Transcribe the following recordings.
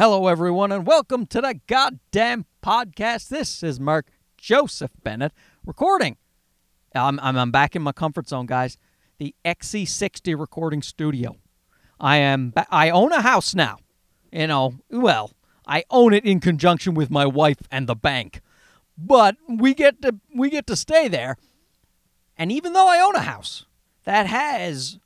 Hello, everyone, and welcome to the goddamn podcast. This is Mark Joseph Bennett recording. I'm, I'm, I'm back in my comfort zone, guys. The XC60 recording studio. I am. Ba- I own a house now. You know, well, I own it in conjunction with my wife and the bank, but we get to we get to stay there. And even though I own a house that has,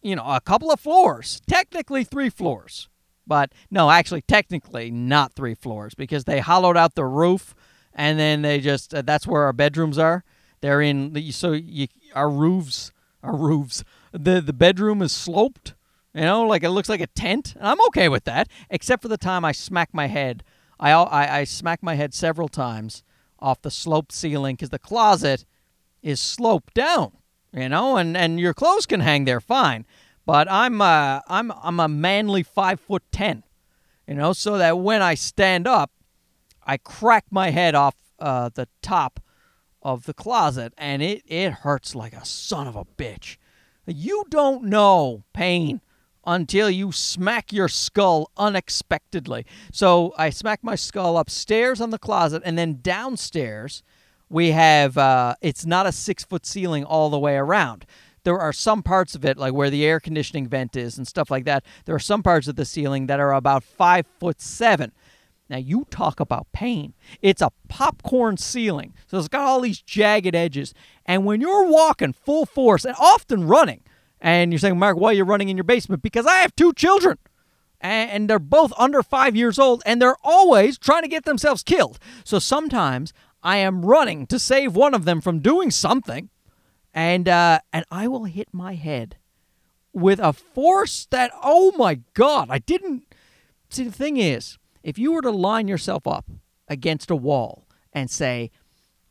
you know, a couple of floors, technically three floors, but no, actually, technically not three floors because they hollowed out the roof, and then they just uh, that's where our bedrooms are. They're in the so you, our roofs, our roofs. The the bedroom is sloped, you know, like it looks like a tent. And I'm okay with that, except for the time I smack my head. I I, I smack my head several times off the sloped ceiling because the closet is sloped down, you know, and and your clothes can hang there fine but I'm uh, I'm I'm a manly five foot ten, you know, so that when I stand up, I crack my head off uh, the top of the closet, and it it hurts like a son of a bitch. You don't know pain until you smack your skull unexpectedly. So I smack my skull upstairs on the closet, and then downstairs we have uh, it's not a six foot ceiling all the way around there are some parts of it, like where the air conditioning vent is and stuff like that. There are some parts of the ceiling that are about five foot seven. Now you talk about pain. It's a popcorn ceiling, so it's got all these jagged edges. And when you're walking full force and often running, and you're saying, Mark, why are you running in your basement? Because I have two children and they're both under five years old, and they're always trying to get themselves killed. So sometimes I am running to save one of them from doing something, and uh, and I will hit my head with a force that oh my god, I didn't see. The thing is, if you were to line yourself up against a wall and say,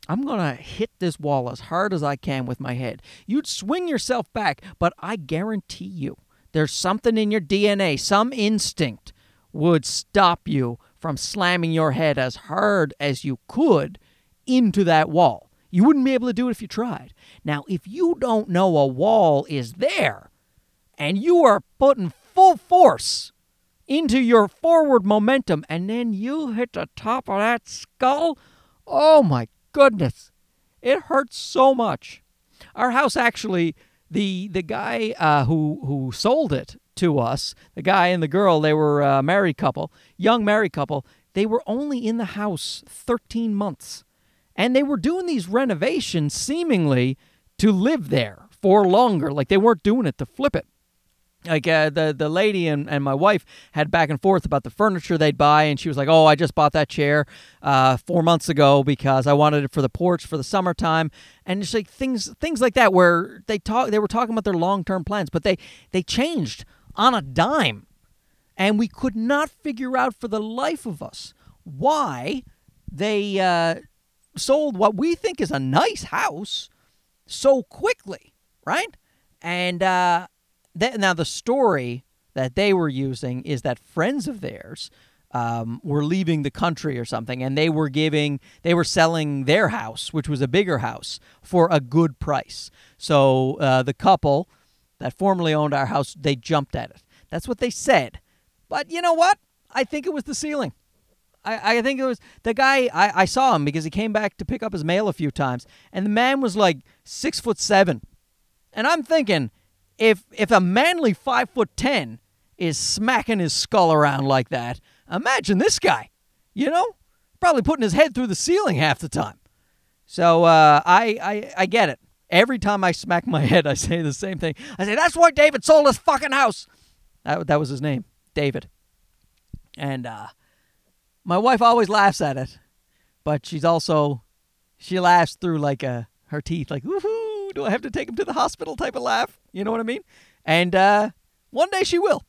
I'm going to hit this wall as hard as I can with my head. You'd swing yourself back, but I guarantee you there's something in your DNA, some instinct would stop you from slamming your head as hard as you could into that wall. You wouldn't be able to do it if you tried. Now, if you don't know a wall is there and you are putting full force into your forward momentum and then you hit the top of that skull, oh my goodness, it hurts so much. Our house actually, the the guy uh, who who sold it to us, the guy and the girl, they were a married couple, young married couple. They were only in the house 13 months. And they were doing these renovations seemingly to live there for longer. Like they weren't doing it to flip it. Like uh, the the lady and, and my wife had back and forth about the furniture they'd buy, and she was like, "Oh, I just bought that chair uh, four months ago because I wanted it for the porch for the summertime." And it's like things things like that where they talk they were talking about their long term plans, but they they changed on a dime, and we could not figure out for the life of us why they uh, sold what we think is a nice house so quickly, right? And uh, that, now the story that they were using is that friends of theirs um, were leaving the country or something, and they were giving, they were selling their house, which was a bigger house, for a good price. So uh, the couple that formerly owned our house, they jumped at it. That's what they said. But you know what? I think it was the ceiling. I, I think it was the guy I, I saw him because he came back to pick up his mail a few times, and the man was like six foot seven. And I'm thinking, if if a manly five foot ten is smacking his skull around like that, imagine this guy. You know, probably putting his head through the ceiling half the time. So uh, I, I I get it. Every time I smack my head, I say the same thing. I say, "That's why David sold his fucking house." That that was his name, David. And uh, my wife always laughs at it, but she's also she laughs through like uh, her teeth, like woohoo! Do I have to take him to the hospital? Type of laugh. You know what I mean? And uh, one day she will.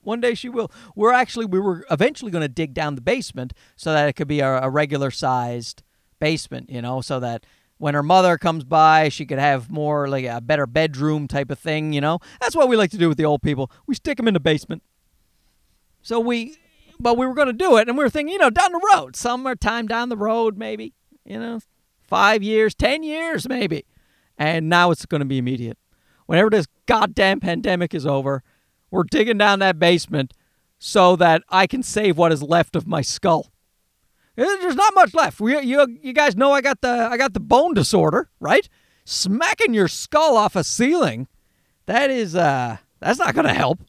One day she will. We're actually we were eventually going to dig down the basement so that it could be a, a regular sized basement. You know, so that when her mother comes by, she could have more like a better bedroom type of thing, you know? That's what we like to do with the old people. We stick them in the basement. So we but we were going to do it, and we were thinking, you know, down the road, summertime down the road, maybe, you know, five years, ten years, maybe. And now it's going to be immediate. Whenever this goddamn pandemic is over, we're digging down that basement so that I can save what is left of my skull. There's not much left. We, you, you guys know I got the I got the bone disorder, right? Smacking your skull off a ceiling, that is uh that's not gonna help.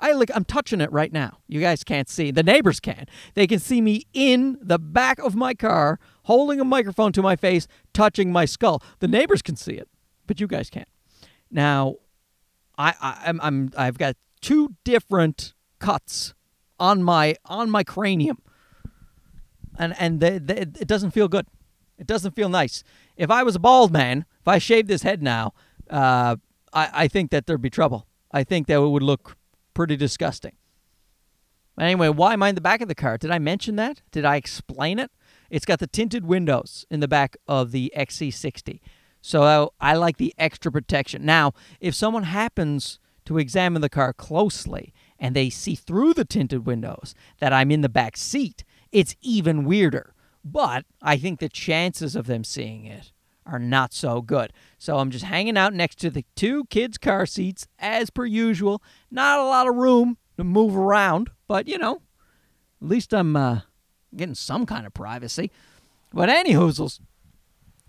I look I'm touching it right now. You guys can't see. The neighbors can. They can see me in the back of my car holding a microphone to my face, touching my skull. The neighbors can see it, but you guys can't. Now, I, I I'm, I'm I've got two different cuts on my on my cranium and and they, they, it doesn't feel good. It doesn't feel nice. If I was a bald man, if I shaved this head now, uh, I, I think that there'd be trouble. I think that it would look pretty disgusting. Anyway, why am I in the back of the car? Did I mention that? Did I explain it? It's got the tinted windows in the back of the XC60. So I like the extra protection. Now, if someone happens to examine the car closely and they see through the tinted windows that I'm in the back seat, it's even weirder. But I think the chances of them seeing it are not so good. So I'm just hanging out next to the two kids' car seats as per usual. Not a lot of room to move around, but you know, at least I'm uh, getting some kind of privacy. But anywhoozles,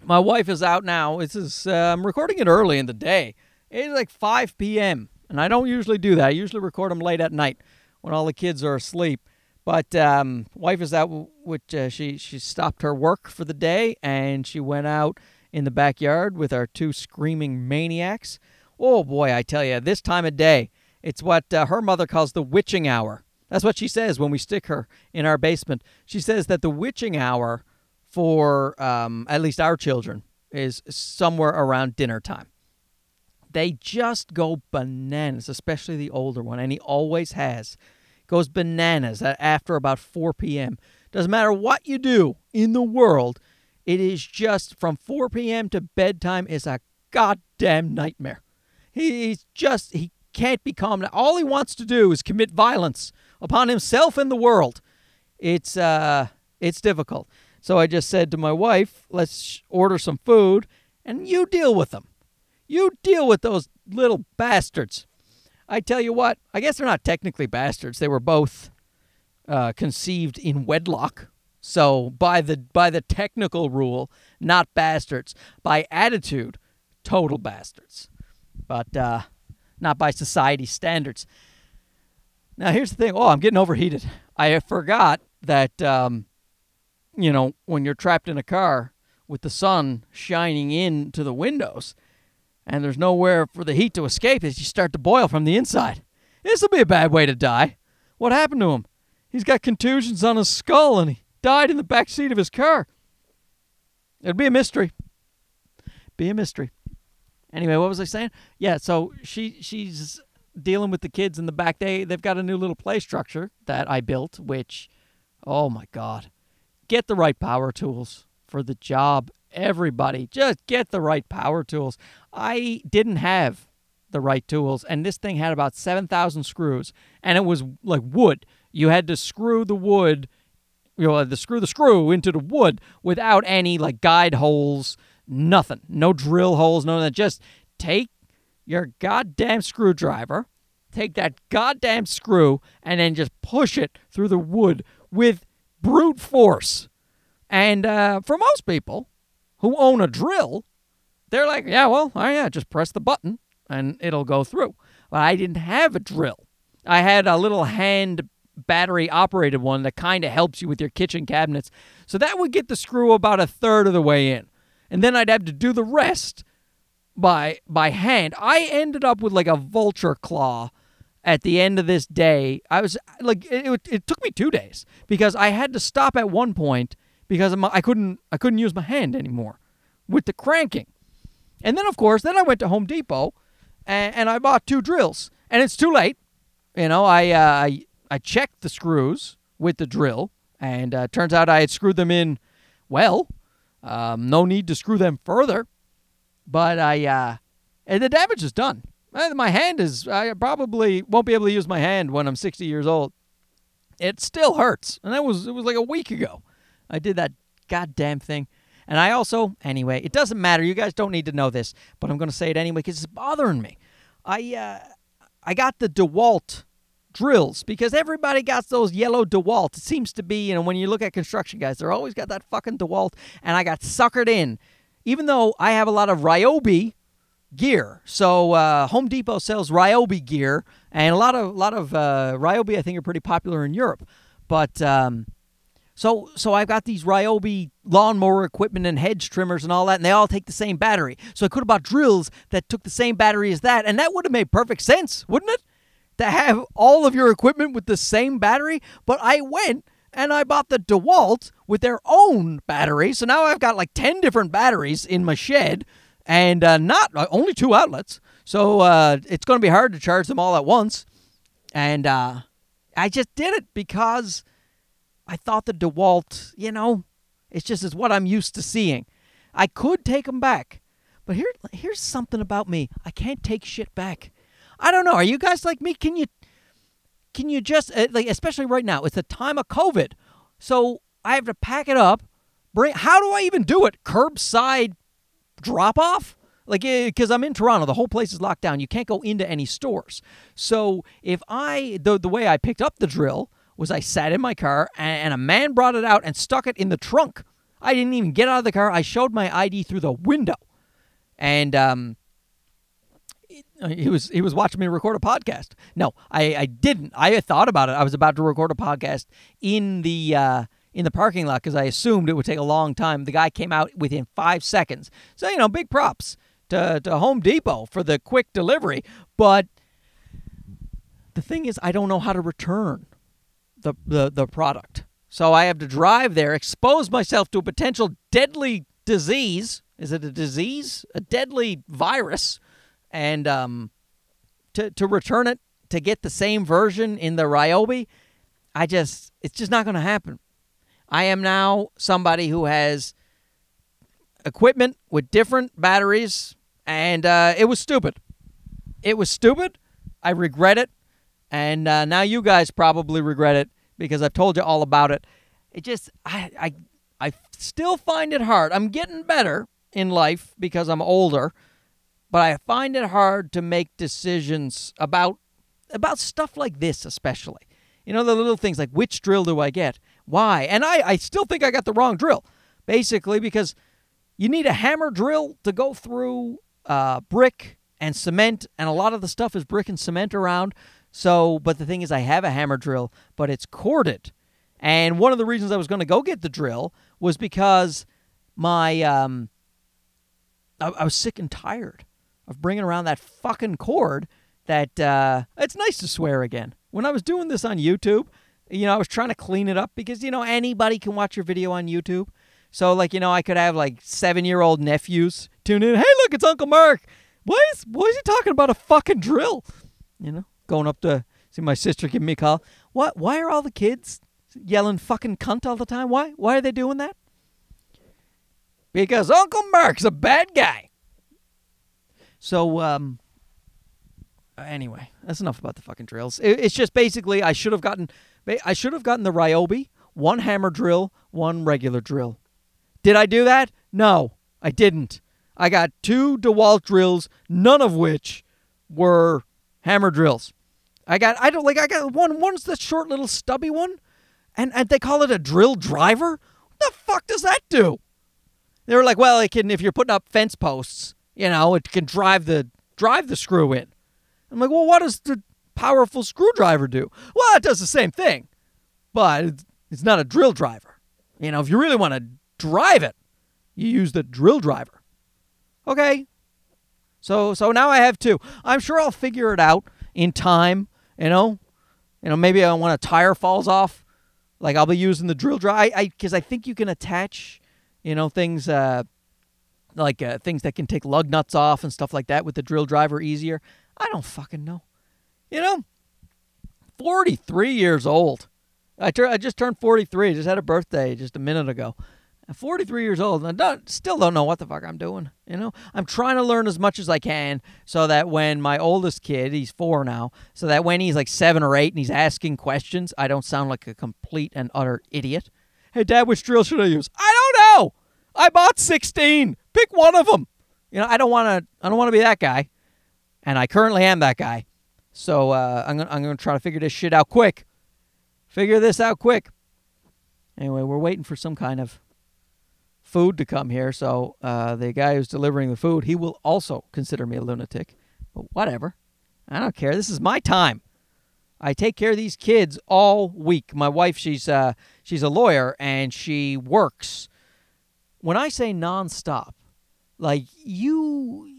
my wife is out now. This is uh, I'm recording it early in the day. It's like 5 p.m. and I don't usually do that. I usually record them late at night when all the kids are asleep. But um, wife is out, which uh, she she stopped her work for the day, and she went out in the backyard with our two screaming maniacs. Oh boy, I tell you, this time of day, it's what uh, her mother calls the witching hour. That's what she says when we stick her in our basement. She says that the witching hour for um, at least our children is somewhere around dinner time. They just go bananas, especially the older one, and he always has goes bananas after about 4 p.m. Doesn't matter what you do in the world, it is just from 4 p.m. to bedtime is a goddamn nightmare. He's just, he can't be calm. All he wants to do is commit violence upon himself and the world. It's, uh, it's difficult. So I just said to my wife, let's order some food and you deal with them. You deal with those little bastards. I tell you what, I guess they're not technically bastards. They were both uh, conceived in wedlock. So by the by the technical rule, not bastards. By attitude, total bastards. But uh, not by society standards. Now here's the thing. Oh, I'm getting overheated. I forgot that um, you know when you're trapped in a car with the sun shining into the windows and there's nowhere for the heat to escape as you start to boil from the inside. This will be a bad way to die. What happened to him? He's got contusions on his skull and he died in the back seat of his car. It'd be a mystery. Be a mystery. Anyway, what was I saying? Yeah, so she she's dealing with the kids in the back. They they've got a new little play structure that I built, which oh my god. Get the right power tools for the job everybody just get the right power tools. I didn't have the right tools, and this thing had about 7,000 screws, and it was like wood. You had to screw the wood, you know, the screw the screw into the wood without any like guide holes, nothing, no drill holes, no that. Just take your goddamn screwdriver, take that goddamn screw, and then just push it through the wood with brute force. And uh, for most people, who own a drill, they're like, yeah, well, oh yeah, just press the button and it'll go through. But I didn't have a drill. I had a little hand battery operated one that kind of helps you with your kitchen cabinets. So that would get the screw about a third of the way in. And then I'd have to do the rest by by hand. I ended up with like a vulture claw at the end of this day. I was like it, it, took me 2 days because I had to stop at one point because I couldn't I couldn't use my hand anymore with the cranking. And then of course, then I went to Home Depot and, and I bought two drills. And it's too late. You know, I uh, I, I checked the screws with the drill, and uh, turns out I had screwed them in well. Um, no need to screw them further. But I uh, and the damage is done. Uh, my hand is I probably won't be able to use my hand when I'm 60 years old. It still hurts, and that was it was like a week ago. I did that goddamn thing. And I also, anyway, it doesn't matter. You guys don't need to know this, but I'm going to say it anyway because it's bothering me. I uh, I got the DeWalt drills because everybody got those yellow DeWalt. It seems to be, you know, when you look at construction guys, they're always got that fucking DeWalt, and I got suckered in. Even though I have a lot of Ryobi gear, so uh, Home Depot sells Ryobi gear, and a lot of a lot of uh, Ryobi I think are pretty popular in Europe, but um, so so I've got these Ryobi lawnmower equipment and hedge trimmers and all that, and they all take the same battery. So I could have bought drills that took the same battery as that, and that would have made perfect sense, wouldn't it? To have all of your equipment with the same battery. But I went and I bought the DeWalt with their own battery. So now I've got like 10 different batteries in my shed and uh, not uh, only two outlets. So uh, it's going to be hard to charge them all at once. And uh, I just did it because I thought the DeWalt, you know, it's just is what I'm used to seeing. I could take them back. But here, here's something about me. I can't take shit back. I don't know. Are you guys like me? Can you can you just uh, like especially right now? It's the time of COVID, so I have to pack it up. Bring. How do I even do it? Curbside drop off. Like, because I'm in Toronto, the whole place is locked down. You can't go into any stores. So if I, the the way I picked up the drill was I sat in my car and, and a man brought it out and stuck it in the trunk. I didn't even get out of the car. I showed my ID through the window, and um, he was he was watching me record a podcast. No, I, I didn't. I thought about it. I was about to record a podcast in the uh, in the parking lot because I assumed it would take a long time. The guy came out within five seconds. So you know, big props to to Home Depot for the quick delivery. But the thing is, I don't know how to return the the, the product. So I have to drive there, expose myself to a potential deadly disease. Is it a disease? A deadly virus and um, to to return it to get the same version in the Ryobi, I just it's just not going to happen. I am now somebody who has equipment with different batteries, and uh, it was stupid. It was stupid. I regret it, and uh, now you guys probably regret it because I've told you all about it. It just I I I still find it hard. I'm getting better in life because I'm older but I find it hard to make decisions about about stuff like this, especially. You know, the little things like which drill do I get? Why? And I, I still think I got the wrong drill, basically, because you need a hammer drill to go through uh, brick and cement, and a lot of the stuff is brick and cement around. So, but the thing is, I have a hammer drill, but it's corded. And one of the reasons I was going to go get the drill was because my um, I, I was sick and tired of bringing around that fucking cord that uh, it's nice to swear again. When I was doing this on YouTube, you know, I was trying to clean it up because, you know, anybody can watch your video on YouTube. So, like, you know, I could have like seven year old nephews tune in. Hey, look, it's Uncle Mark. Why is, why is he talking about a fucking drill? You know, going up to see my sister give me a call. What? Why are all the kids yelling fucking cunt all the time? Why? Why are they doing that? Because Uncle Mark's a bad guy. So, um, anyway, that's enough about the fucking drills. It, it's just basically I should have gotten I should have gotten the Ryobi, one hammer drill, one regular drill. Did I do that? No, I didn't. I got two DeWalt drills, none of which were hammer drills. I got I don't like I got one one's the short little stubby one, and and they call it a drill driver. What the fuck does that do? They were like, well, it can if you're putting up fence posts you know, it can drive the drive the screw in. I'm like, well, what does the powerful screwdriver do? Well, it does the same thing, but it's not a drill driver. You know, if you really want to drive it, you use the drill driver. Okay. So so now I have two. I'm sure I'll figure it out in time. You know, you know maybe when a tire falls off, like I'll be using the drill driver. I because I, I, think you can attach, you know, things. Uh, like uh, things that can take lug nuts off and stuff like that with the drill driver easier. I don't fucking know. You know, 43 years old. I, tur- I just turned 43. I just had a birthday just a minute ago. I'm 43 years old and I don't, still don't know what the fuck I'm doing. You know, I'm trying to learn as much as I can so that when my oldest kid, he's four now, so that when he's like seven or eight and he's asking questions, I don't sound like a complete and utter idiot. Hey, Dad, which drill should I use? I. I bought 16. Pick one of them. You know, I don't want to. I don't want to be that guy, and I currently am that guy. So uh, I'm gonna I'm gonna try to figure this shit out quick. Figure this out quick. Anyway, we're waiting for some kind of food to come here. So uh, the guy who's delivering the food, he will also consider me a lunatic. But whatever. I don't care. This is my time. I take care of these kids all week. My wife, she's uh, she's a lawyer and she works. When I say nonstop, like you,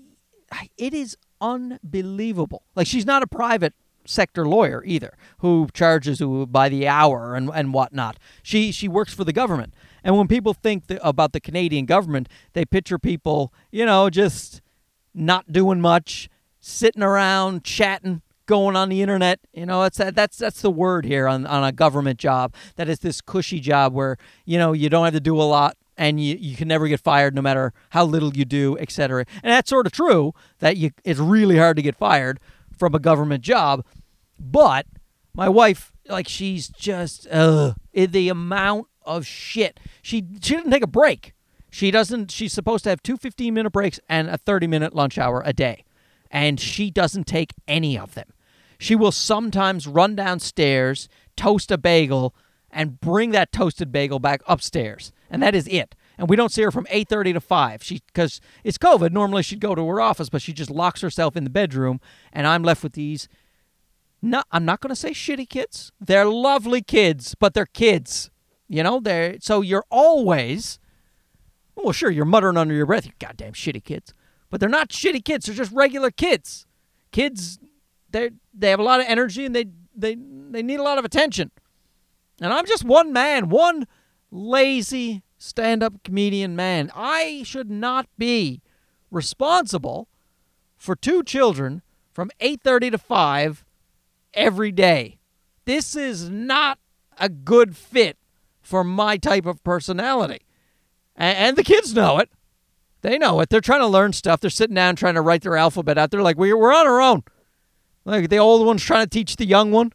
it is unbelievable. Like she's not a private sector lawyer either, who charges who by the hour and and whatnot. She she works for the government. And when people think about the Canadian government, they picture people, you know, just not doing much, sitting around chatting, going on the internet. You know, that's that's that's the word here on on a government job. That is this cushy job where you know you don't have to do a lot and you, you can never get fired no matter how little you do, etc. And that's sort of true that you it's really hard to get fired from a government job. But my wife, like, she's just uh, the amount of shit. She she didn't take a break. She doesn't. She's supposed to have two 15 minute breaks and a 30 minute lunch hour a day, and she doesn't take any of them. She will sometimes run downstairs, toast a bagel, and bring that toasted bagel back upstairs, and that is it. And we don't see her from 8:30 to 5. She cuz it's COVID, normally she'd go to her office, but she just locks herself in the bedroom and I'm left with these no, I'm not going to say shitty kids. They're lovely kids, but they're kids. You know, they're so you're always well, sure, you're muttering under your breath, you goddamn shitty kids. But they're not shitty kids, they're just regular kids. Kids they they have a lot of energy and they they they need a lot of attention. And I'm just one man, one lazy stand-up comedian man. I should not be responsible for two children from 8:30 to 5 every day. This is not a good fit for my type of personality. And, the kids know it. They know it. They're trying to learn stuff. They're sitting down trying to write their alphabet out. They're like, we're, we're on our own. Like the old one's trying to teach the young one.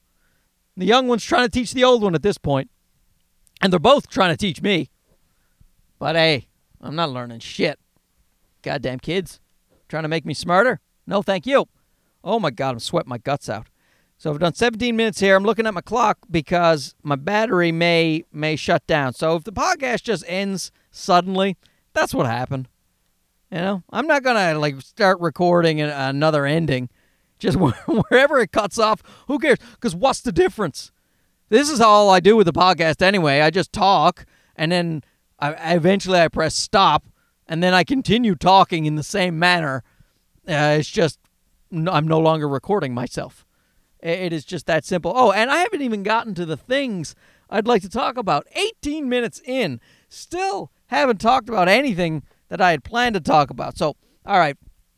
The young one's trying to teach the old one at this point. And they're both trying to teach me. But hey, I'm not learning shit. Goddamn kids. Trying to make me smarter? No, thank you. Oh my God, I'm sweating my guts out. So I've done 17 minutes here. I'm looking at my clock because my battery may may shut down. So if the podcast just ends suddenly, that's what happened. You know, I'm not gonna like start recording another ending. Just wherever it cuts off, who cares? Because what's the difference? This is all I do with the podcast anyway. I just talk, and then I, eventually I press stop, and then I continue talking in the same manner. Uh, it's just I'm no longer recording myself. It is just that simple. Oh, and I haven't even gotten to the things I'd like to talk about. 18 minutes in, still haven't talked about anything that I had planned to talk about. So, all right,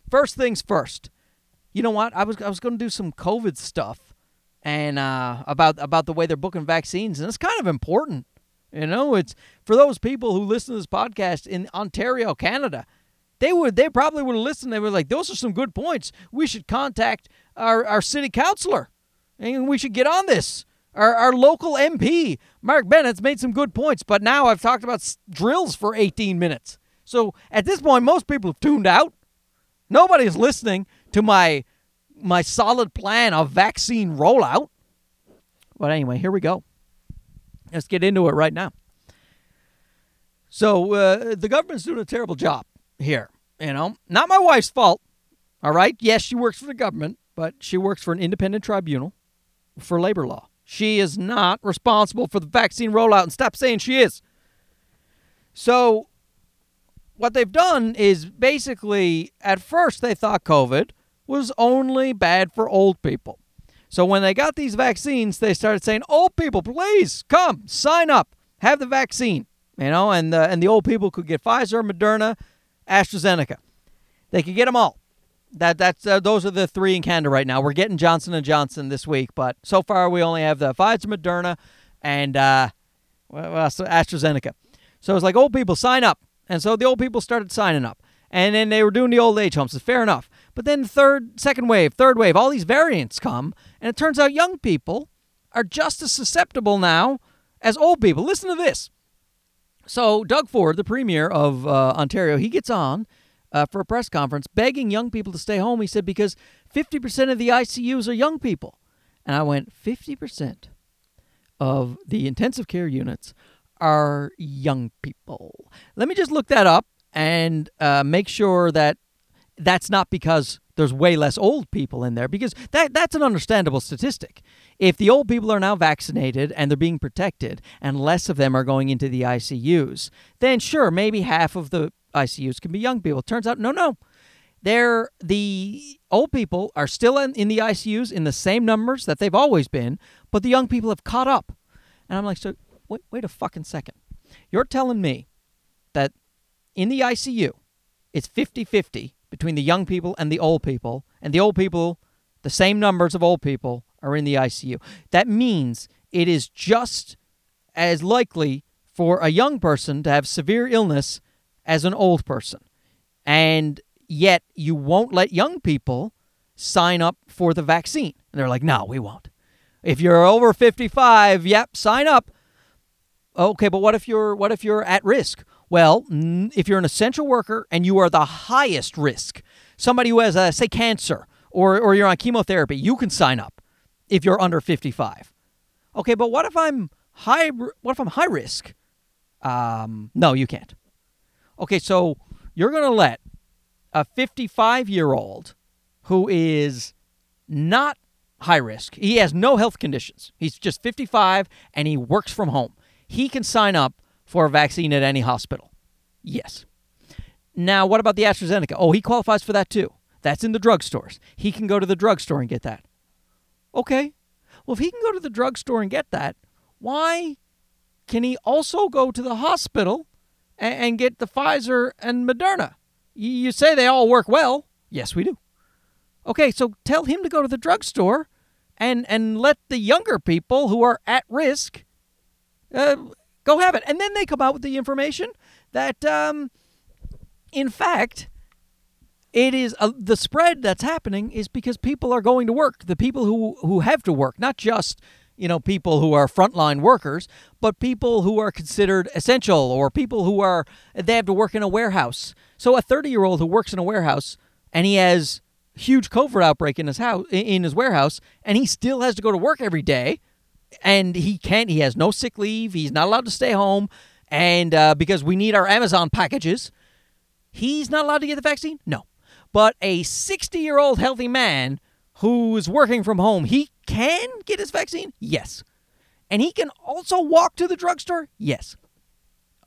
first things first. You know what? I was I was going to do some COVID stuff and uh, about about the way they're booking vaccines, and it's kind of important. You know, it's for those people who listen to this podcast in Ontario, Canada. They would they probably would have listened. They were like, those are some good points. We should contact our, our city councilor and we should get on this. Our, our local MP, Mark Bennett's made some good points, but now I've talked about drills for 18 minutes. So at this point, most people have tuned out. Nobody's listening to my my solid plan of vaccine rollout. But anyway, here we go. Let's get into it right now. So uh, the government's doing a terrible job here. You know, not my wife's fault. All right. Yes, she works for the government, but she works for an independent tribunal for labor law. She is not responsible for the vaccine rollout, and stop saying she is. So, what they've done is basically, at first, they thought COVID was only bad for old people. So, when they got these vaccines, they started saying, Old people, please come, sign up, have the vaccine. You know, and the, and the old people could get Pfizer, Moderna, AstraZeneca. They could get them all. That that's uh, those are the three in Canada right now. We're getting Johnson and Johnson this week, but so far we only have the Pfizer, Moderna, and uh, well, so AstraZeneca. So it's like old people sign up, and so the old people started signing up, and then they were doing the old age homes. It's fair enough. But then third, second wave, third wave, all these variants come, and it turns out young people are just as susceptible now as old people. Listen to this. So Doug Ford, the premier of uh, Ontario, he gets on uh, for a press conference begging young people to stay home. He said, because 50% of the ICUs are young people. And I went, 50% of the intensive care units are young people. Let me just look that up and uh, make sure that that's not because there's way less old people in there because that that's an understandable statistic. If the old people are now vaccinated and they're being protected and less of them are going into the ICUs, then sure, maybe half of the ICUs can be young people. Turns out no no. They're the old people are still in, in the ICUs in the same numbers that they've always been, but the young people have caught up. And I'm like, so wait, wait a fucking second. You're telling me that in the ICU, it's 50 50 between the young people and the old people, and the old people, the same numbers of old people, are in the ICU. That means it is just as likely for a young person to have severe illness as an old person. And yet you won't let young people sign up for the vaccine. And they're like, no, we won't. If you're over 55, yep, sign up. Okay, but what if you're what if you're at risk? Well, if you're an essential worker and you are the highest risk, somebody who has, uh, say, cancer or, or you're on chemotherapy, you can sign up if you're under 55. Okay, but what if I'm high? What if I'm high risk? Um, no, you can't. Okay, so you're going to let a 55 year old who is not high risk, he has no health conditions, he's just 55 and he works from home. He can sign up for a vaccine at any hospital? Yes. Now, what about the AstraZeneca? Oh, he qualifies for that too. That's in the drugstores. He can go to the drugstore and get that. Okay. Well, if he can go to the drugstore and get that, why can he also go to the hospital and, and get the Pfizer and Moderna? You say they all work well. Yes, we do. Okay, so tell him to go to the drugstore and and let the younger people who are at risk uh, Go have it. And then they come out with the information that, um, in fact, it is uh, the spread that's happening is because people are going to work. The people who who have to work, not just you know people who are frontline workers, but people who are considered essential or people who are they have to work in a warehouse. So a 30 year old who works in a warehouse and he has huge COVID outbreak in his house in his warehouse, and he still has to go to work every day and he can't. He has no sick leave. He's not allowed to stay home, and uh, because we need our Amazon packages, he's not allowed to get the vaccine. No, but a 60 year old healthy man who's working from home, he can get his vaccine. Yes, and he can also walk to the drugstore. Yes.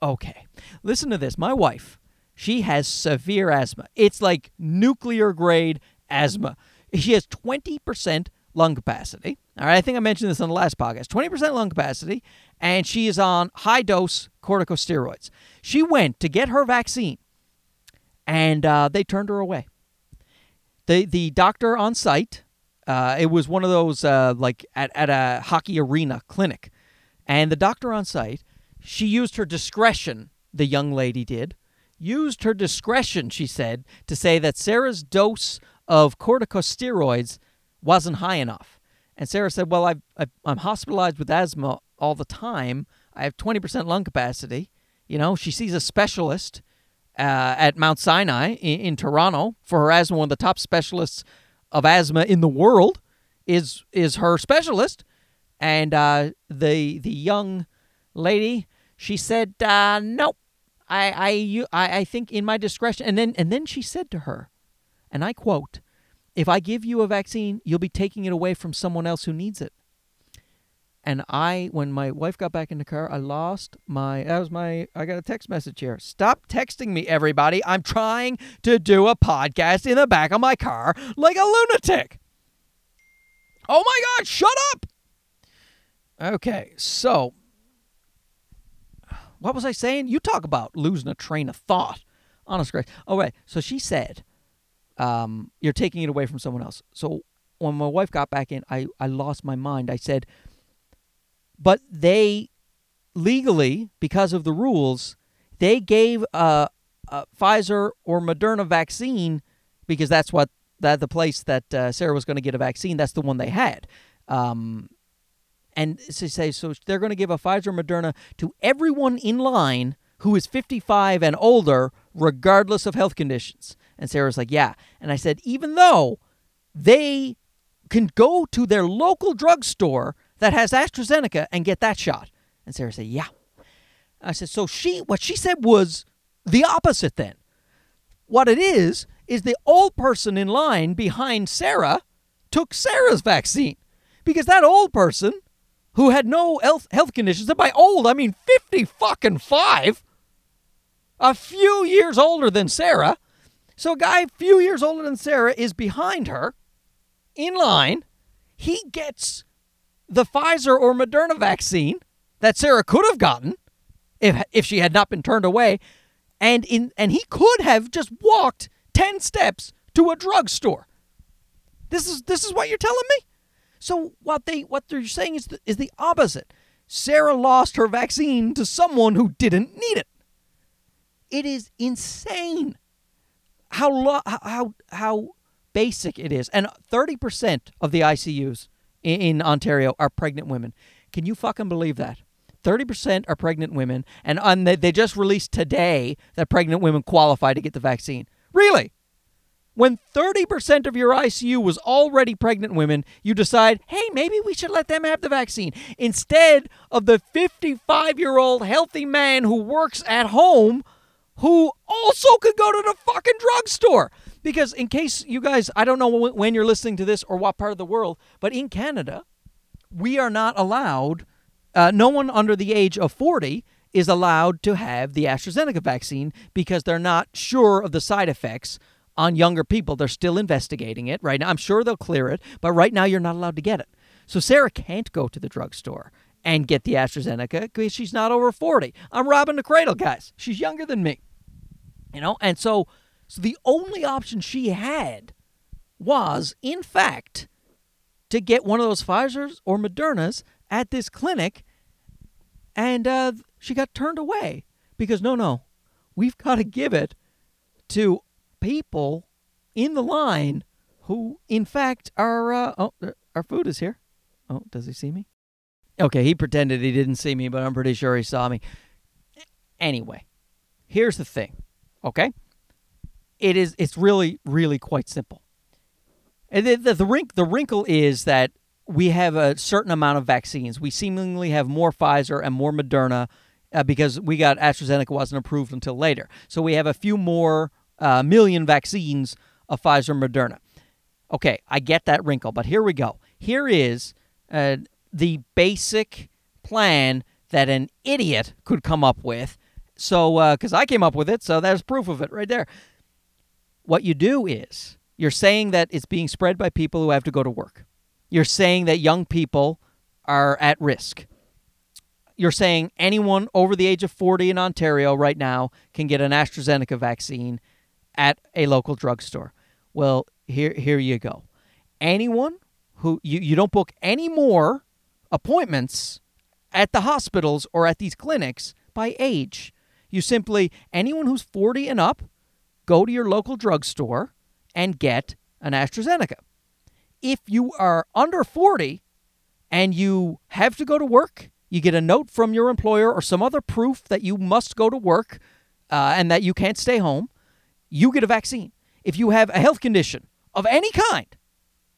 Okay, listen to this. My wife, she has severe asthma. It's like nuclear grade asthma. She has 20% lung capacity. All right, I think I mentioned this on the last podcast 20% lung capacity, and she is on high dose corticosteroids. She went to get her vaccine, and uh, they turned her away. The, the doctor on site, uh, it was one of those uh, like at, at a hockey arena clinic, and the doctor on site, she used her discretion, the young lady did, used her discretion, she said, to say that Sarah's dose of corticosteroids wasn't high enough. And Sarah said, Well, I've, i am hospitalized with asthma all the time. I have 20% lung capacity. You know, she sees a specialist uh, at Mount Sinai in, in, Toronto for her asthma. One of the top specialists of asthma in the world is is her specialist. And uh, the the young lady, she said, uh, "Nope, I, I I think in my discretion." And then and then she said to her, and I quote, if I give you a vaccine, you'll be taking it away from someone else who needs it. And I, when my wife got back in the car, I lost my. That was my. I got a text message here. Stop texting me, everybody. I'm trying to do a podcast in the back of my car like a lunatic. Oh my God, shut up. Okay, so what was I saying? You talk about losing a train of thought. Honest grace. Oh. So she said um, you're taking it away from someone else. So when my wife got back in, I, I lost my mind. I said, but they legally, because of the rules, they gave a, a Pfizer or Moderna vaccine because that's what that the place that uh, Sarah was going to get a vaccine. That's the one they had. Um, and to say so they're going to give a Pfizer Moderna to everyone in line who is 55 and older, regardless of health conditions? And Sarah was like, Yeah. And I said, Even though they can go to their local drugstore that has AstraZeneca and get that shot. And Sarah said, Yeah. I said, So she, what she said was the opposite then. What it is, is the old person in line behind Sarah took Sarah's vaccine because that old person who had no health, health conditions, and by old, I mean 50 fucking five, a few years older than Sarah. So a guy a few years older than Sarah is behind her in line. He gets the Pfizer or Moderna vaccine that Sarah could have gotten if if she had not been turned away. And in and he could have just walked 10 steps to a drugstore. This is this is what you're telling me? So what they what they're saying is the, is the opposite. Sarah lost her vaccine to someone who didn't need it. It is insane how lo- how how basic it is. And 30% of the ICUs in, in Ontario are pregnant women. Can you fucking believe that? 30% are pregnant women, and on the, they just released today that pregnant women qualify to get the vaccine. Really? When 30% of your ICU was already pregnant women, you decide, hey, maybe we should let them have the vaccine instead of the 55 year old healthy man who works at home who also could go to the fucking drugstore. Because, in case you guys, I don't know when you're listening to this or what part of the world, but in Canada, we are not allowed, uh, no one under the age of 40 is allowed to have the AstraZeneca vaccine because they're not sure of the side effects on younger people. They're still investigating it right now. I'm sure they'll clear it, but right now you're not allowed to get it. So Sarah can't go to the drugstore and get the AstraZeneca because she's not over 40. I'm robbing the cradle, guys. She's younger than me. You know, and so so the only option she had was, in fact, to get one of those Pfizer's or Moderna's at this clinic, and uh, she got turned away because no, no, we've got to give it to people in the line who, in fact, are. Uh, oh, our food is here. Oh, does he see me? Okay, he pretended he didn't see me, but I'm pretty sure he saw me. Anyway, here's the thing, okay? It is it's really really quite simple. And the, the, the, wrinkle, the wrinkle is that we have a certain amount of vaccines. We seemingly have more Pfizer and more Moderna uh, because we got AstraZeneca wasn't approved until later. So we have a few more uh, million vaccines of Pfizer and Moderna. Okay, I get that wrinkle, but here we go. Here is uh, the basic plan that an idiot could come up with. So, because uh, I came up with it, so there's proof of it right there. What you do is you're saying that it's being spread by people who have to go to work. You're saying that young people are at risk. You're saying anyone over the age of 40 in Ontario right now can get an AstraZeneca vaccine at a local drugstore. Well, here here you go. Anyone who you, you don't book any more appointments at the hospitals or at these clinics by age. You simply anyone who's 40 and up, go to your local drugstore and get an AstraZeneca. If you are under 40 and you have to go to work, you get a note from your employer or some other proof that you must go to work uh, and that you can't stay home, you get a vaccine. If you have a health condition of any kind,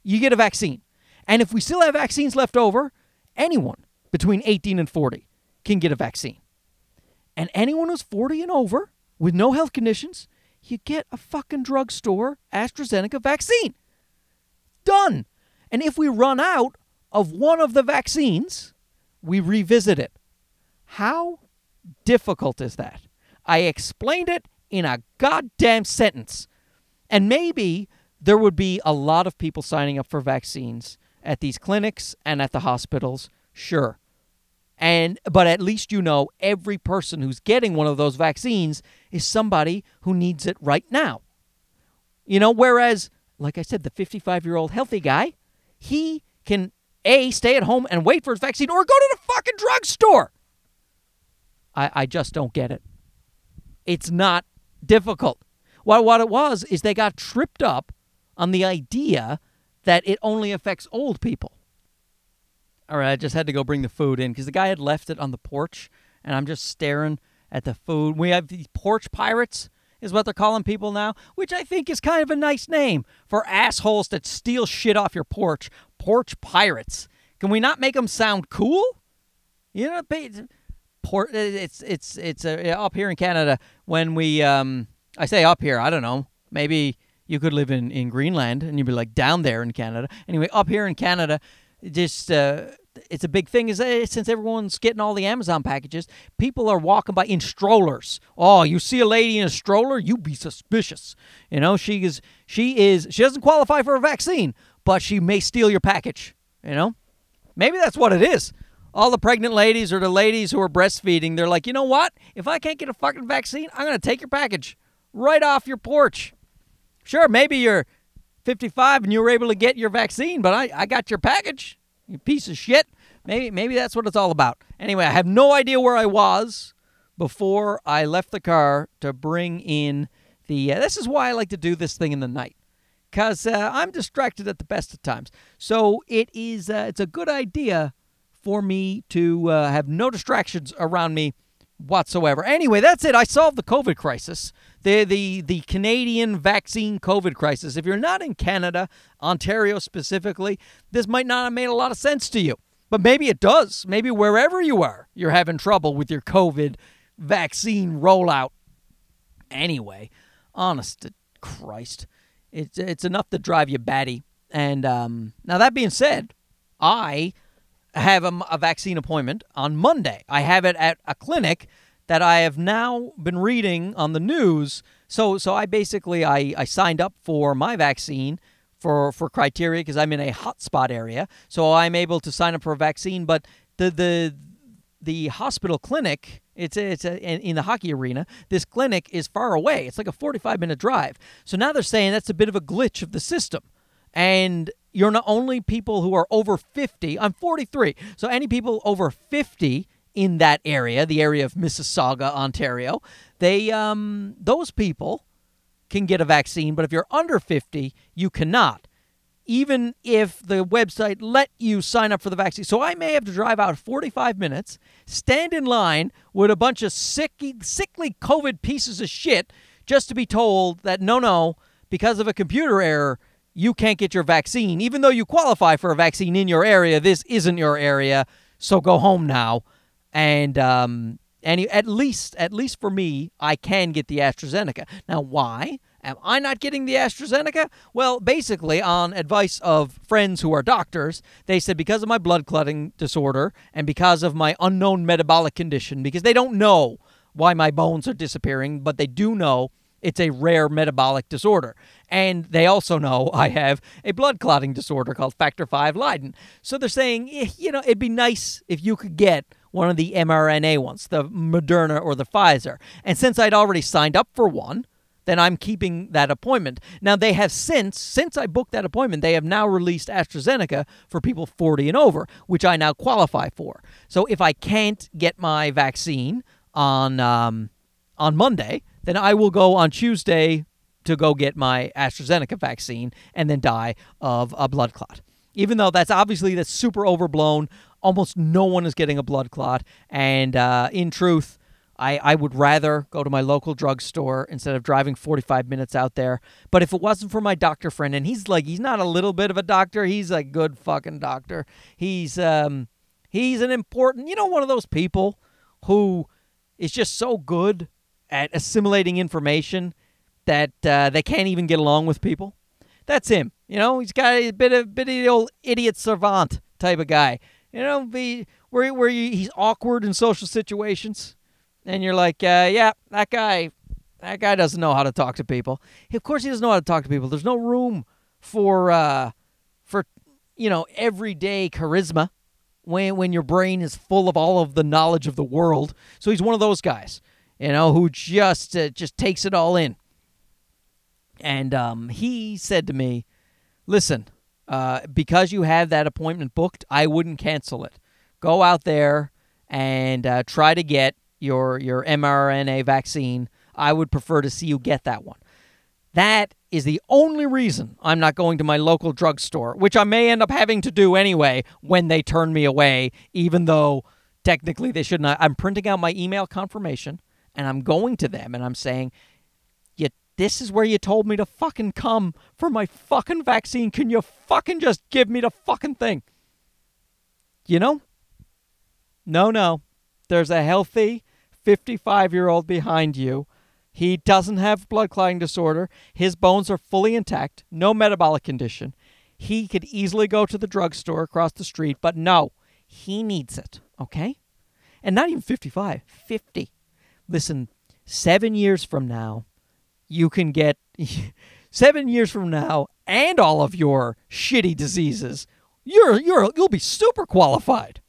you get a vaccine. And if we still have vaccines left over, anyone between 18 and 40 can get a vaccine. And anyone who's 40 and over with no health conditions, you get a fucking drugstore AstraZeneca vaccine. Done. And if we run out of one of the vaccines, we revisit it. How difficult is that? I explained it in a goddamn sentence. And maybe there would be a lot of people signing up for vaccines at these clinics and at the hospitals, sure. And but at least you know every person who's getting one of those vaccines is somebody who needs it right now. You know, whereas like I said the 55-year-old healthy guy, he can a stay at home and wait for his vaccine or go to the fucking drugstore. I I just don't get it. It's not difficult. Well, what it was is they got tripped up on the idea that it only affects old people. All right, I just had to go bring the food in because the guy had left it on the porch, and I'm just staring at the food. We have these porch pirates is what they're calling people now, which I think is kind of a nice name for assholes that steal shit off your porch. Porch pirates. Can we not make them sound cool? You know, port. It's it's it's uh, up here in Canada when we. Um, I say up here. I don't know. Maybe you could live in in Greenland and you'd be like down there in Canada. Anyway, up here in Canada, just. Uh, it's a big thing is uh, since everyone's getting all the Amazon packages, people are walking by in strollers. Oh, you see a lady in a stroller, you be suspicious. You know, she is she is she doesn't qualify for a vaccine, but she may steal your package, you know? Maybe that's what it is all the pregnant ladies or the ladies who are breastfeeding, they're like, you know what? If I can't get a fucking vaccine, I'm going to take your package right off your porch. Sure, maybe you're 55 and you were able to get your vaccine, but I, I got your package. You piece of shit. Maybe maybe that's what it's all about. Anyway, I have no idea where I was before I left the car to bring in the. Uh, this is why I like to do this thing in the night, cause uh, I'm distracted at the best of times. So it is. Uh, it's a good idea for me to uh, have no distractions around me whatsoever. Anyway, that's it. I solved the COVID crisis. The, the, the Canadian vaccine COVID crisis. If you're not in Canada, Ontario specifically, this might not have made a lot of sense to you. But maybe it does. Maybe wherever you are, you're having trouble with your COVID vaccine rollout. Anyway, honest to Christ, it's, it's enough to drive you batty. And um, now, that being said, I have a, a vaccine appointment on Monday. I have it at a clinic that I have now been reading on the news. So so I basically I, I signed up for my vaccine for for criteria because I'm in a hotspot area. So I'm able to sign up for a vaccine, but the the the hospital clinic it's it's a, in the hockey arena this clinic is far away it's like a 45 minute drive so now they're saying that's a bit of a glitch of the system and you're not only people who are over 50. I'm 43. So any people over 50 in that area, the area of Mississauga, Ontario, they um those people can get a vaccine, but if you're under 50, you cannot. Even if the website let you sign up for the vaccine. So I may have to drive out 45 minutes, stand in line with a bunch of sicky, sickly COVID pieces of shit just to be told that no, no, because of a computer error, you can't get your vaccine, even though you qualify for a vaccine in your area. This isn't your area, so go home now. And um, and at least at least for me, I can get the AstraZeneca. Now, why am I not getting the AstraZeneca? Well, basically, on advice of friends who are doctors, they said because of my blood clotting disorder and because of my unknown metabolic condition, because they don't know why my bones are disappearing, but they do know it's a rare metabolic disorder. And they also know I have a blood clotting disorder called factor V Leiden. So they're saying, eh, you know, it'd be nice if you could get one of the mRNA ones, the Moderna or the Pfizer. And since I'd already signed up for one, then I'm keeping that appointment. Now they have since since I booked that appointment, they have now released AstraZeneca for people 40 and over, which I now qualify for. So if I can't get my vaccine on um, on Monday, then I will go on Tuesday to go get my AstraZeneca vaccine and then die of a blood clot. Even though that's obviously that's super overblown, almost no one is getting a blood clot. And uh, in truth, I, I would rather go to my local drugstore instead of driving 45 minutes out there. But if it wasn't for my doctor friend, and he's like, he's not a little bit of a doctor, he's a good fucking doctor. He's um he's an important, you know, one of those people who is just so good at assimilating information that uh, they can't even get along with people. That's him. You know, he's got a bit of bit of the old idiot savant type of guy. You know, be where where you, he's awkward in social situations, and you're like, uh, yeah, that guy, that guy doesn't know how to talk to people. Of course, he doesn't know how to talk to people. There's no room for uh, for you know everyday charisma when when your brain is full of all of the knowledge of the world. So he's one of those guys you know, who just uh, just takes it all in. And um, he said to me, "Listen, uh, because you have that appointment booked, I wouldn't cancel it. Go out there and uh, try to get your your mRNA vaccine. I would prefer to see you get that one." That is the only reason I'm not going to my local drugstore, which I may end up having to do anyway when they turn me away, even though technically they should not. I'm printing out my email confirmation and I'm going to them and I'm saying, "You, this is where you told me to fucking come for my fucking vaccine. Can you fucking just give me the fucking thing?" You know? No, no. There's a healthy 55 year old behind you. He doesn't have blood clotting disorder. His bones are fully intact, no metabolic condition. He could easily go to the drugstore across the street, but no, he needs it, okay? And not even 55, 50. Listen, seven years from now, you can get, seven years from now, and all of your shitty diseases, you're, you're, you'll be super qualified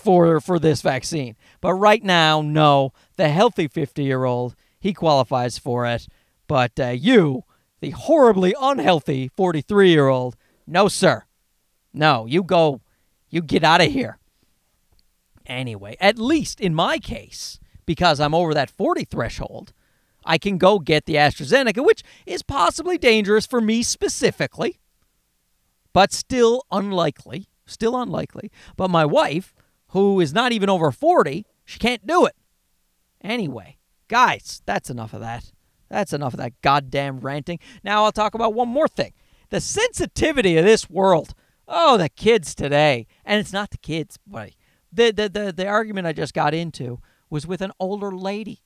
for for this vaccine. But right now, no. The healthy 50 year old he qualifies for it, but uh, you, the horribly unhealthy 43 year old, no sir, no. You go, you get out of here. Anyway, at least in my case, because I'm over that 40 threshold, I can go get the AstraZeneca, which is possibly dangerous for me specifically, but still unlikely. Still unlikely. But my wife, who is not even over 40, she can't do it. Anyway, guys, that's enough of that. That's enough of that goddamn ranting. Now I'll talk about one more thing the sensitivity of this world. Oh, the kids today. And it's not the kids, buddy. The, the, the, the argument I just got into was with an older lady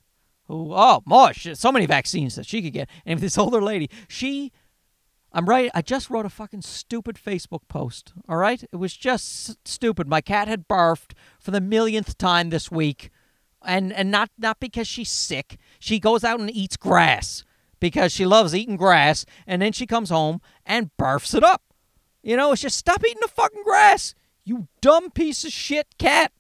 oh, mush, so many vaccines that she could get. And this older lady, she I'm right. I just wrote a fucking stupid Facebook post. All right? It was just stupid. My cat had barfed for the millionth time this week. And and not not because she's sick. She goes out and eats grass because she loves eating grass and then she comes home and barfs it up. You know, it's just stop eating the fucking grass. You dumb piece of shit cat.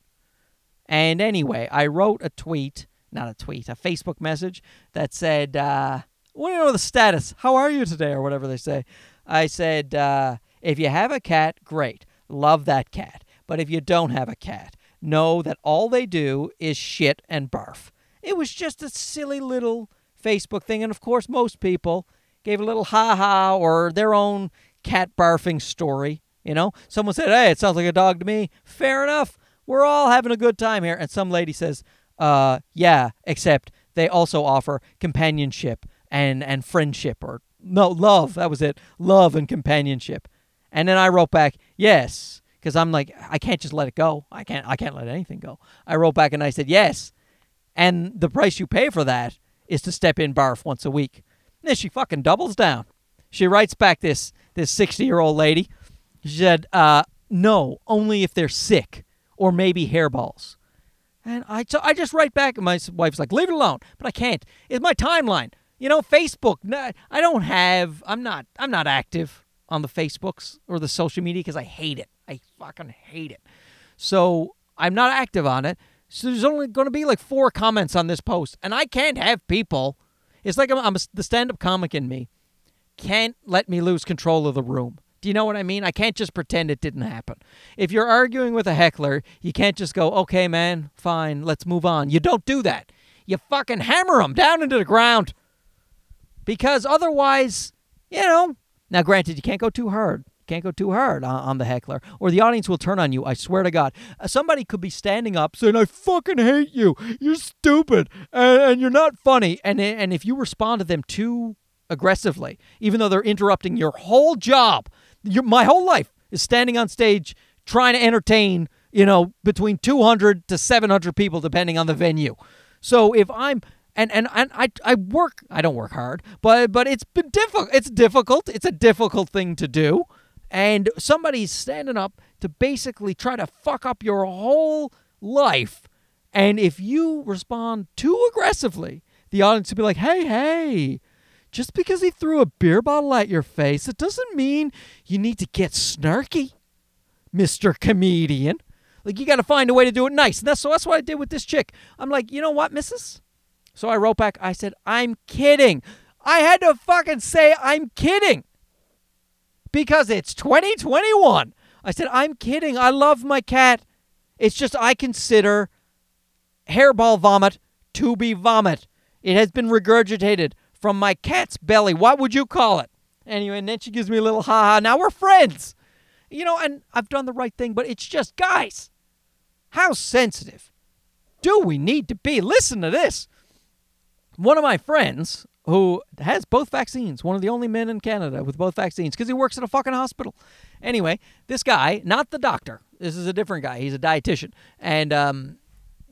And anyway, I wrote a tweet, not a tweet, a Facebook message that said uh want to know the status. How are you today, or whatever they say. I said, uh, if you have a cat, great. Love that cat. But if you don't have a cat, know that all they do is shit and barf. It was just a silly little Facebook thing. And of course, most people gave a little ha ha or their own cat barfing story. You know, someone said, hey, it sounds like a dog to me. Fair enough. We're all having a good time here. And some lady says, uh, yeah, except they also offer companionship and and friendship or no love that was it love and companionship. And then i wrote back yes because i'm like i can't just let it go. I can't i can't let anything go. I wrote back and i said yes. And the price you pay for that is to step in barf once a week. And then she fucking doubles down. She writes back this this 60 year old lady. She said uh, no only if they're sick or maybe hairballs and I, so I just write back, and my wife's like, leave it alone. But I can't. It's my timeline. You know, Facebook. I don't have. I'm not. I'm not active on the Facebooks or the social media because I hate it. I fucking hate it. So I'm not active on it. So there's only going to be like four comments on this post, and I can't have people. It's like I'm, I'm a, the stand-up comic in me can't let me lose control of the room. Do you know what I mean? I can't just pretend it didn't happen. If you're arguing with a heckler, you can't just go, "Okay, man, fine, let's move on." You don't do that. You fucking hammer them down into the ground because otherwise, you know. Now, granted, you can't go too hard. You can't go too hard on, on, the heckler, or the audience will turn on you. I swear to God. Uh, somebody could be standing up saying, "I fucking hate you. You're stupid, and, and you're not funny." And and if you respond to them too aggressively, even though they're interrupting your whole job, my whole life is standing on stage trying to entertain. You know, between 200 to 700 people, depending on the venue. So if I'm and and, and I, I work I don't work hard, but but it's been difficult. It's difficult. It's a difficult thing to do, and somebody's standing up to basically try to fuck up your whole life. And if you respond too aggressively, the audience will be like, "Hey, hey." Just because he threw a beer bottle at your face, it doesn't mean you need to get snarky, Mr. Comedian. Like you got to find a way to do it nice. And that's so that's what I did with this chick. I'm like, you know what, Mrs. So I wrote back, I said, I'm kidding. I had to fucking say, I'm kidding. Because it's 2021. I said, I'm kidding. I love my cat. It's just I consider hairball vomit to be vomit. It has been regurgitated from my cat's belly. What would you call it? Anyway, and then she gives me a little ha ha. Now we're friends. You know, and I've done the right thing, but it's just, guys, how sensitive do we need to be? Listen to this. one of my friends who has both vaccines, one of the only men in Canada with both vaccines, because he works at a fucking hospital. Anyway, this guy, not the doctor, this is a different guy. He's a dietitian, and um,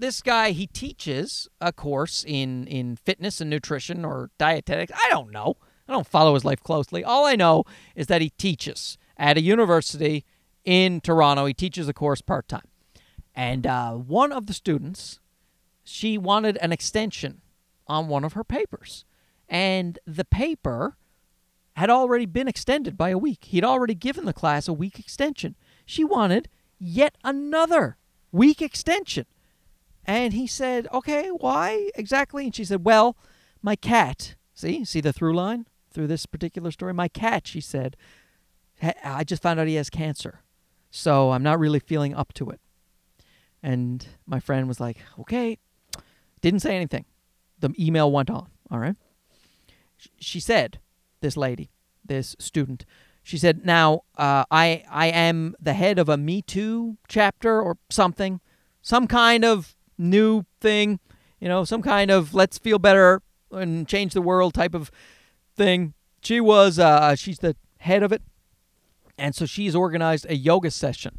this guy he teaches a course in in fitness and nutrition or dietetics. I don't know. I don't follow his life closely. All I know is that he teaches at a university in Toronto. He teaches a course part time, and uh, one of the students, she wanted an extension on one of her papers, and the paper had already been extended by a week. He'd already given the class a week extension. She wanted yet another week extension. And he said, Okay, why exactly? And she said, Well, my cat, see, see the through line through this particular story? My cat, she said, I just found out he has cancer. So I'm not really feeling up to it. And my friend was like, Okay. Didn't say anything. The email went on. All right. She said, This lady, this student, she said, "Now, uh, I I am the head of a Me Too chapter or something, some kind of new thing, you know, some kind of let's feel better and change the world type of thing." She was uh, she's the head of it, and so she's organized a yoga session,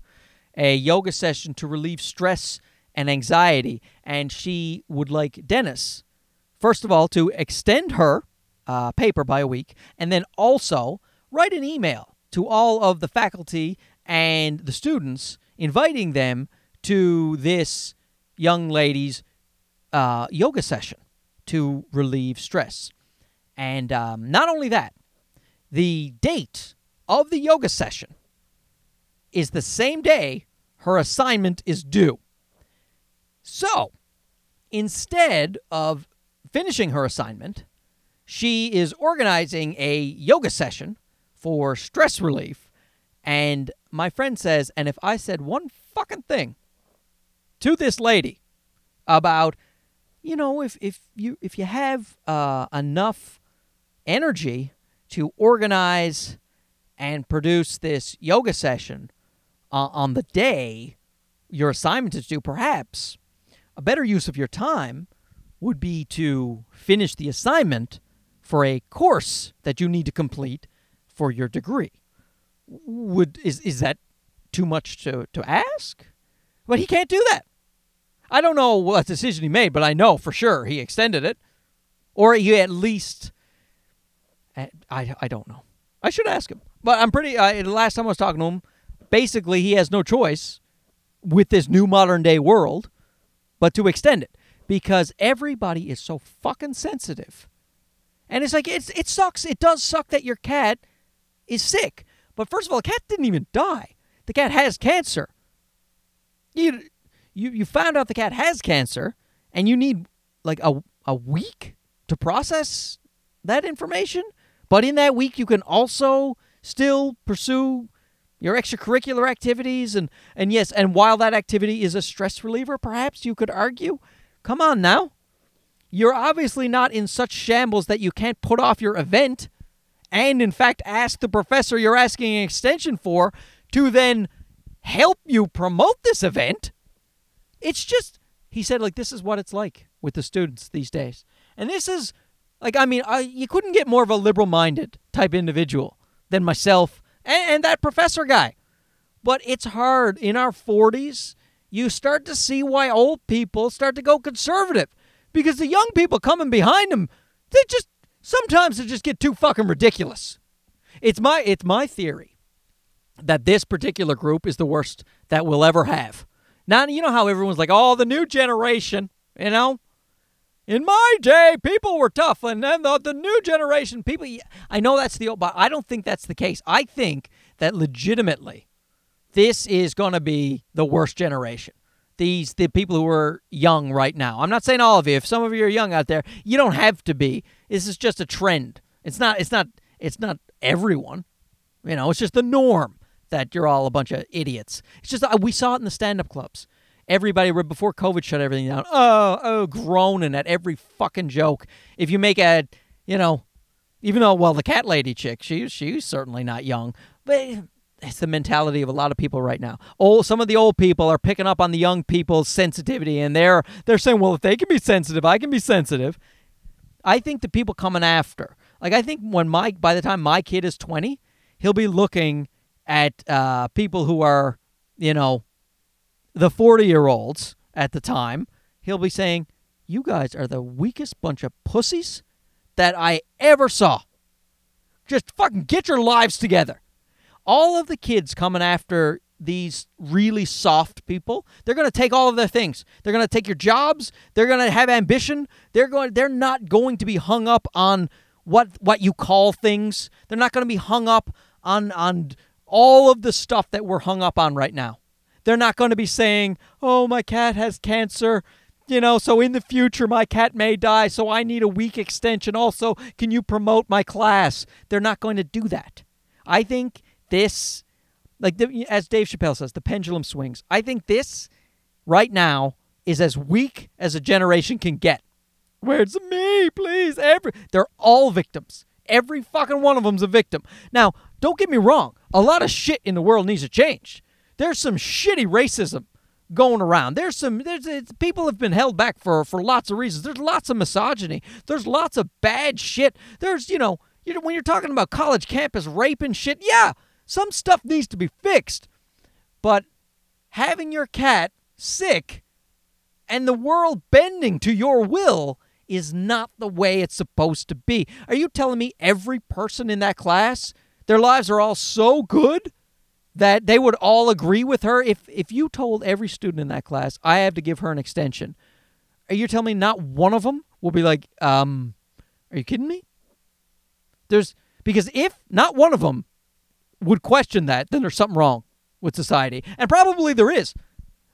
a yoga session to relieve stress and anxiety, and she would like Dennis, first of all, to extend her uh, paper by a week, and then also write an email to all of the faculty and the students inviting them to this young lady's uh, yoga session to relieve stress. And um, not only that, the date of the yoga session is the same day her assignment is due. So, instead of finishing her assignment, she is organizing a yoga session for stress relief. And my friend says, and if I said one fucking thing to this lady about, you know, if if you if you have uh, enough energy to organize and produce this yoga session uh, on the day your assignment is due, perhaps a better use of your time would be to finish the assignment for a course that you need to complete for your degree. Would is is that too much to, to ask? But he can't do that. I don't know what decision he made, but I know for sure he extended it. Or he at least I, I, don't know. I should ask him. But I'm pretty uh, the last time I was talking to him, basically he has no choice with this new modern day world but to extend it because everybody is so fucking sensitive. And it's like it's it sucks. It does suck that your cat is sick. But first of all, the cat didn't even die. The cat has cancer. You you you found out the cat has cancer and you need like a a week to process that information, but in that week you can also still pursue your extracurricular activities and and yes, and while that activity is a stress reliever, perhaps you could argue, come on now. You're obviously not in such shambles that you can't put off your event and in fact ask the professor you're asking an extension for to then help you promote this event. It's just, he said, like, this is what it's like with the students these days. And this is, like, I mean, I, you couldn't get more of a liberal minded type individual than myself and, and that professor guy. But it's hard. In our 40s, you start to see why old people start to go conservative because the young people coming behind them, they just sometimes they just get too fucking ridiculous. It's my it's my theory that this particular group is the worst that we'll ever have. Now you know how everyone's like, "Oh, the new generation," you know. In my day, people were tough, and then the, the new generation people. I know that's the old, but I don't think that's the case. I think that legitimately, this is going to be the worst generation these the people who are young right now. I'm not saying all of you. If some of you are young out there, you don't have to be. This is just a trend. It's not it's not it's not everyone. You know, it's just the norm that you're all a bunch of idiots. It's just uh, we saw it in the stand-up clubs. Everybody before COVID shut everything down. Oh, oh, groaning at every fucking joke. If you make a, you know, even though well the cat lady chick, she she's certainly not young, but it's the mentality of a lot of people right now. Old, some of the old people are picking up on the young people's sensitivity, and they're they're saying, "Well, if they can be sensitive, I can be sensitive." I think the people coming after, like I think when my by the time my kid is 20, he'll be looking at uh, people who are, you know, the 40 year olds at the time. He'll be saying, "You guys are the weakest bunch of pussies that I ever saw. Just fucking get your lives together." All of the kids coming after these really soft people they're going to take all of their things they're going to take your jobs they're going to have ambition they're going they're not going to be hung up on what what you call things they're not going to be hung up on on all of the stuff that we're hung up on right now they're not going to be saying oh my cat has cancer you know so in the future my cat may die so i need a week extension also can you promote my class they're not going to do that i think this like the, as Dave Chappelle says, the pendulum swings. I think this right now is as weak as a generation can get. Where's me, please? Every they're all victims. Every fucking one of them's a victim. Now, don't get me wrong. A lot of shit in the world needs to change. There's some shitty racism going around. There's some there's people have been held back for for lots of reasons. There's lots of misogyny. There's lots of bad shit. There's you know you know when you're talking about college campus rape and shit. Yeah, some stuff needs to be fixed. But having your cat sick and the world bending to your will is not the way it's supposed to be. Are you telling me every person in that class, their lives are all so good that they would all agree with her? If if you told every student in that class, I have to give her an extension, are you telling me not one of them will be like, um, are you kidding me? There's because if not one of them would question that, then there's something wrong with society. And probably there is.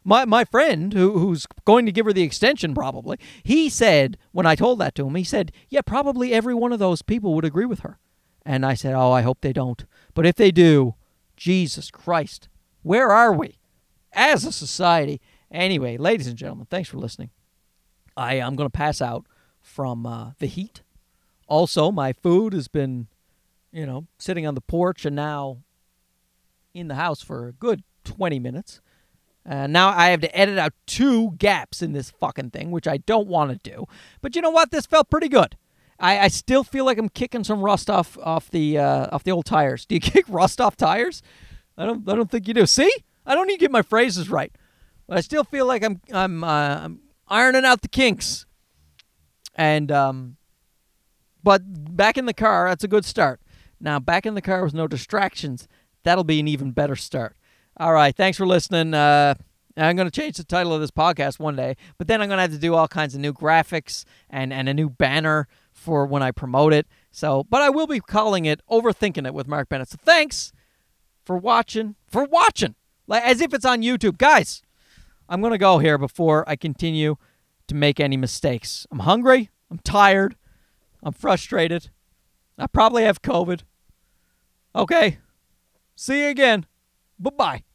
My my friend who who's going to give her the extension probably, he said when I told that to him, he said, "Yeah, probably every one of those people would agree with her." And I said, "Oh, I hope they don't. But if they do, Jesus Christ, where are we as a society?" Anyway, ladies and gentlemen, thanks for listening. I am going to pass out from uh, the heat. Also, my food has been you know, sitting on the porch and now in the house for a good 20 minutes. Uh, now I have to edit out two gaps in this fucking thing, which I don't want to do. But you know what? This felt pretty good. I, I still feel like I'm kicking some rust off off the uh, off the old tires. Do you kick rust off tires? I don't. I don't think you do. See, I don't even get my phrases right. But I still feel like I'm I'm uh, I'm ironing out the kinks. And um, but back in the car, that's a good start. Now, back in the car with no distractions, that'll be an even better start. All right. Thanks for listening. Uh, I'm going to change the title of this podcast one day, but then I'm going to have to do all kinds of new graphics and, and a new banner for when I promote it. So, but I will be calling it Overthinking It with Mark Bennett. So thanks for watching, for watching, like as if it's on YouTube. Guys, I'm going to go here before I continue to make any mistakes. I'm hungry. I'm tired. I'm frustrated. I probably have COVID. Okay. See you again. Bye bye.